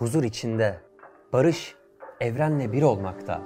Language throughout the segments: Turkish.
huzur içinde, barış evrenle bir olmakta.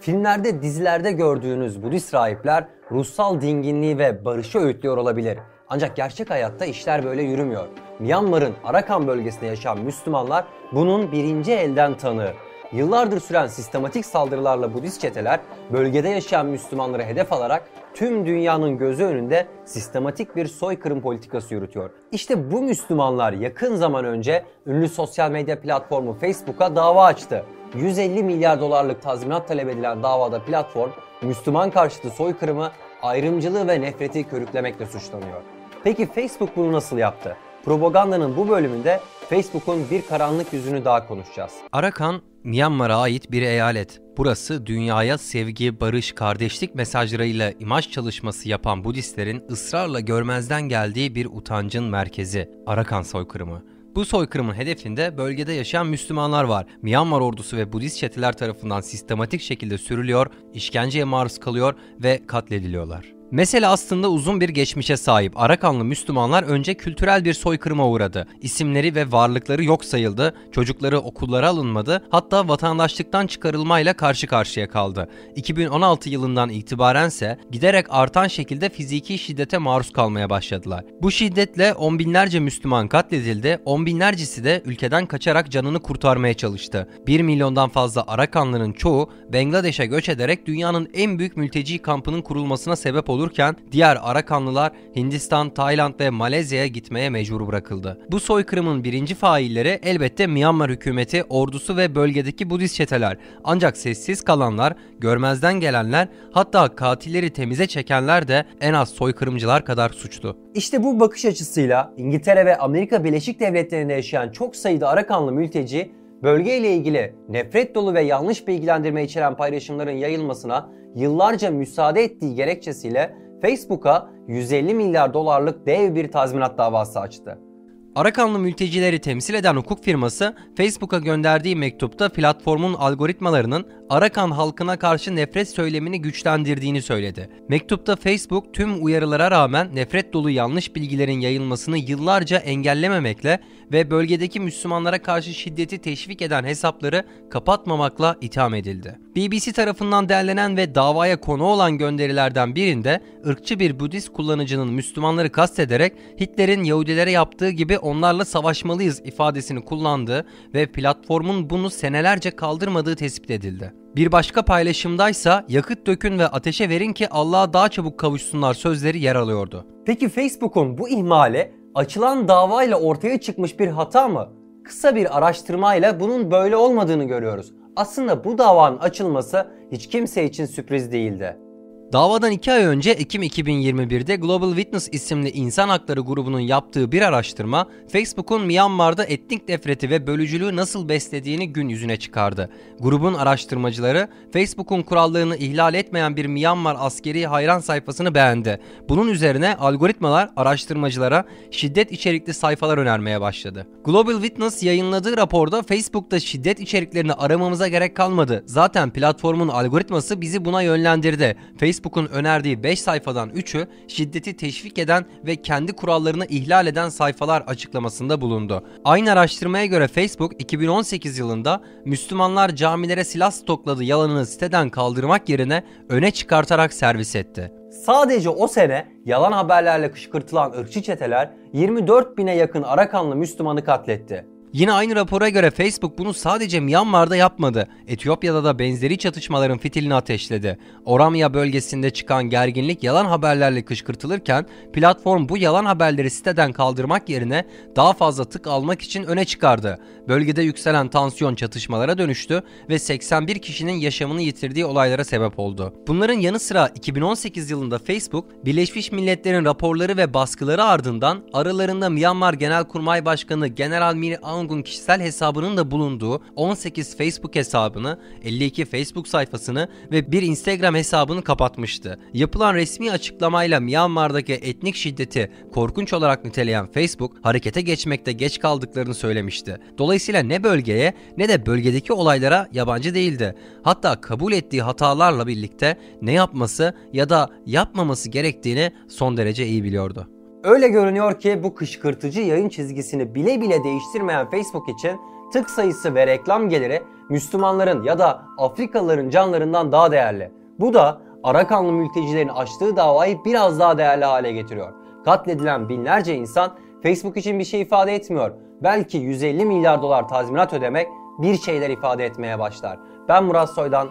Filmlerde, dizilerde gördüğünüz Budist rahipler ruhsal dinginliği ve barışı öğütlüyor olabilir. Ancak gerçek hayatta işler böyle yürümüyor. Myanmar'ın Arakan bölgesinde yaşayan Müslümanlar bunun birinci elden tanığı. Yıllardır süren sistematik saldırılarla Budist çeteler bölgede yaşayan Müslümanları hedef alarak tüm dünyanın gözü önünde sistematik bir soykırım politikası yürütüyor. İşte bu Müslümanlar yakın zaman önce ünlü sosyal medya platformu Facebook'a dava açtı. 150 milyar dolarlık tazminat talep edilen davada platform Müslüman karşıtı soykırımı, ayrımcılığı ve nefreti körüklemekle suçlanıyor. Peki Facebook bunu nasıl yaptı? Propagandanın bu bölümünde Facebook'un bir karanlık yüzünü daha konuşacağız. Arakan, Myanmar'a ait bir eyalet. Burası dünyaya sevgi, barış, kardeşlik mesajlarıyla imaj çalışması yapan Budistlerin ısrarla görmezden geldiği bir utancın merkezi. Arakan soykırımı. Bu soykırımın hedefinde bölgede yaşayan Müslümanlar var. Myanmar ordusu ve Budist çeteler tarafından sistematik şekilde sürülüyor, işkenceye maruz kalıyor ve katlediliyorlar. Mesele aslında uzun bir geçmişe sahip. Arakanlı Müslümanlar önce kültürel bir soykırıma uğradı. İsimleri ve varlıkları yok sayıldı, çocukları okullara alınmadı, hatta vatandaşlıktan çıkarılmayla karşı karşıya kaldı. 2016 yılından itibarense giderek artan şekilde fiziki şiddete maruz kalmaya başladılar. Bu şiddetle on binlerce Müslüman katledildi, on binlercesi de ülkeden kaçarak canını kurtarmaya çalıştı. 1 milyondan fazla Arakanlı'nın çoğu Bangladeş'e göç ederek dünyanın en büyük mülteci kampının kurulmasına sebep olurken diğer Arakanlılar Hindistan, Tayland ve Malezya'ya gitmeye mecbur bırakıldı. Bu soykırımın birinci failleri elbette Myanmar hükümeti, ordusu ve bölgedeki Budist çeteler. Ancak sessiz kalanlar, görmezden gelenler, hatta katilleri temize çekenler de en az soykırımcılar kadar suçlu. İşte bu bakış açısıyla İngiltere ve Amerika Birleşik Devletleri'nde yaşayan çok sayıda Arakanlı mülteci bölgeyle ilgili nefret dolu ve yanlış bilgilendirme içeren paylaşımların yayılmasına yıllarca müsaade ettiği gerekçesiyle Facebook'a 150 milyar dolarlık dev bir tazminat davası açtı. Arakanlı mültecileri temsil eden hukuk firması Facebook'a gönderdiği mektupta platformun algoritmalarının Arakan halkına karşı nefret söylemini güçlendirdiğini söyledi. Mektupta Facebook tüm uyarılara rağmen nefret dolu yanlış bilgilerin yayılmasını yıllarca engellememekle ve bölgedeki Müslümanlara karşı şiddeti teşvik eden hesapları kapatmamakla itham edildi. BBC tarafından derlenen ve davaya konu olan gönderilerden birinde ırkçı bir Budist kullanıcının Müslümanları kastederek Hitler'in Yahudilere yaptığı gibi onlarla savaşmalıyız ifadesini kullandığı ve platformun bunu senelerce kaldırmadığı tespit edildi. Bir başka paylaşımdaysa yakıt dökün ve ateşe verin ki Allah'a daha çabuk kavuşsunlar sözleri yer alıyordu. Peki Facebook'un bu ihmali açılan davayla ortaya çıkmış bir hata mı? Kısa bir araştırmayla bunun böyle olmadığını görüyoruz. Aslında bu davanın açılması hiç kimse için sürpriz değildi. Davadan 2 ay önce Ekim 2021'de Global Witness isimli insan hakları grubunun yaptığı bir araştırma Facebook'un Myanmar'da etnik nefreti ve bölücülüğü nasıl beslediğini gün yüzüne çıkardı. Grubun araştırmacıları Facebook'un kurallarını ihlal etmeyen bir Myanmar askeri hayran sayfasını beğendi. Bunun üzerine algoritmalar araştırmacılara şiddet içerikli sayfalar önermeye başladı. Global Witness yayınladığı raporda Facebook'ta şiddet içeriklerini aramamıza gerek kalmadı. Zaten platformun algoritması bizi buna yönlendirdi. Facebook Facebook'un önerdiği 5 sayfadan 3'ü şiddeti teşvik eden ve kendi kurallarını ihlal eden sayfalar açıklamasında bulundu. Aynı araştırmaya göre Facebook 2018 yılında Müslümanlar camilere silah stokladı yalanını siteden kaldırmak yerine öne çıkartarak servis etti. Sadece o sene yalan haberlerle kışkırtılan ırkçı çeteler 24 bine yakın Arakanlı Müslümanı katletti. Yine aynı rapora göre Facebook bunu sadece Myanmar'da yapmadı. Etiyopya'da da benzeri çatışmaların fitilini ateşledi. Oromya bölgesinde çıkan gerginlik yalan haberlerle kışkırtılırken platform bu yalan haberleri siteden kaldırmak yerine daha fazla tık almak için öne çıkardı. Bölgede yükselen tansiyon çatışmalara dönüştü ve 81 kişinin yaşamını yitirdiği olaylara sebep oldu. Bunların yanı sıra 2018 yılında Facebook, Birleşmiş Milletler'in raporları ve baskıları ardından aralarında Myanmar Genelkurmay Başkanı General Min Aung Young'un kişisel hesabının da bulunduğu 18 Facebook hesabını, 52 Facebook sayfasını ve bir Instagram hesabını kapatmıştı. Yapılan resmi açıklamayla Myanmar'daki etnik şiddeti korkunç olarak niteleyen Facebook harekete geçmekte geç kaldıklarını söylemişti. Dolayısıyla ne bölgeye ne de bölgedeki olaylara yabancı değildi. Hatta kabul ettiği hatalarla birlikte ne yapması ya da yapmaması gerektiğini son derece iyi biliyordu. Öyle görünüyor ki bu kışkırtıcı yayın çizgisini bile bile değiştirmeyen Facebook için tık sayısı ve reklam geliri Müslümanların ya da Afrikalıların canlarından daha değerli. Bu da Arakanlı mültecilerin açtığı davayı biraz daha değerli hale getiriyor. Katledilen binlerce insan Facebook için bir şey ifade etmiyor. Belki 150 milyar dolar tazminat ödemek bir şeyler ifade etmeye başlar. Ben Murat Soydan,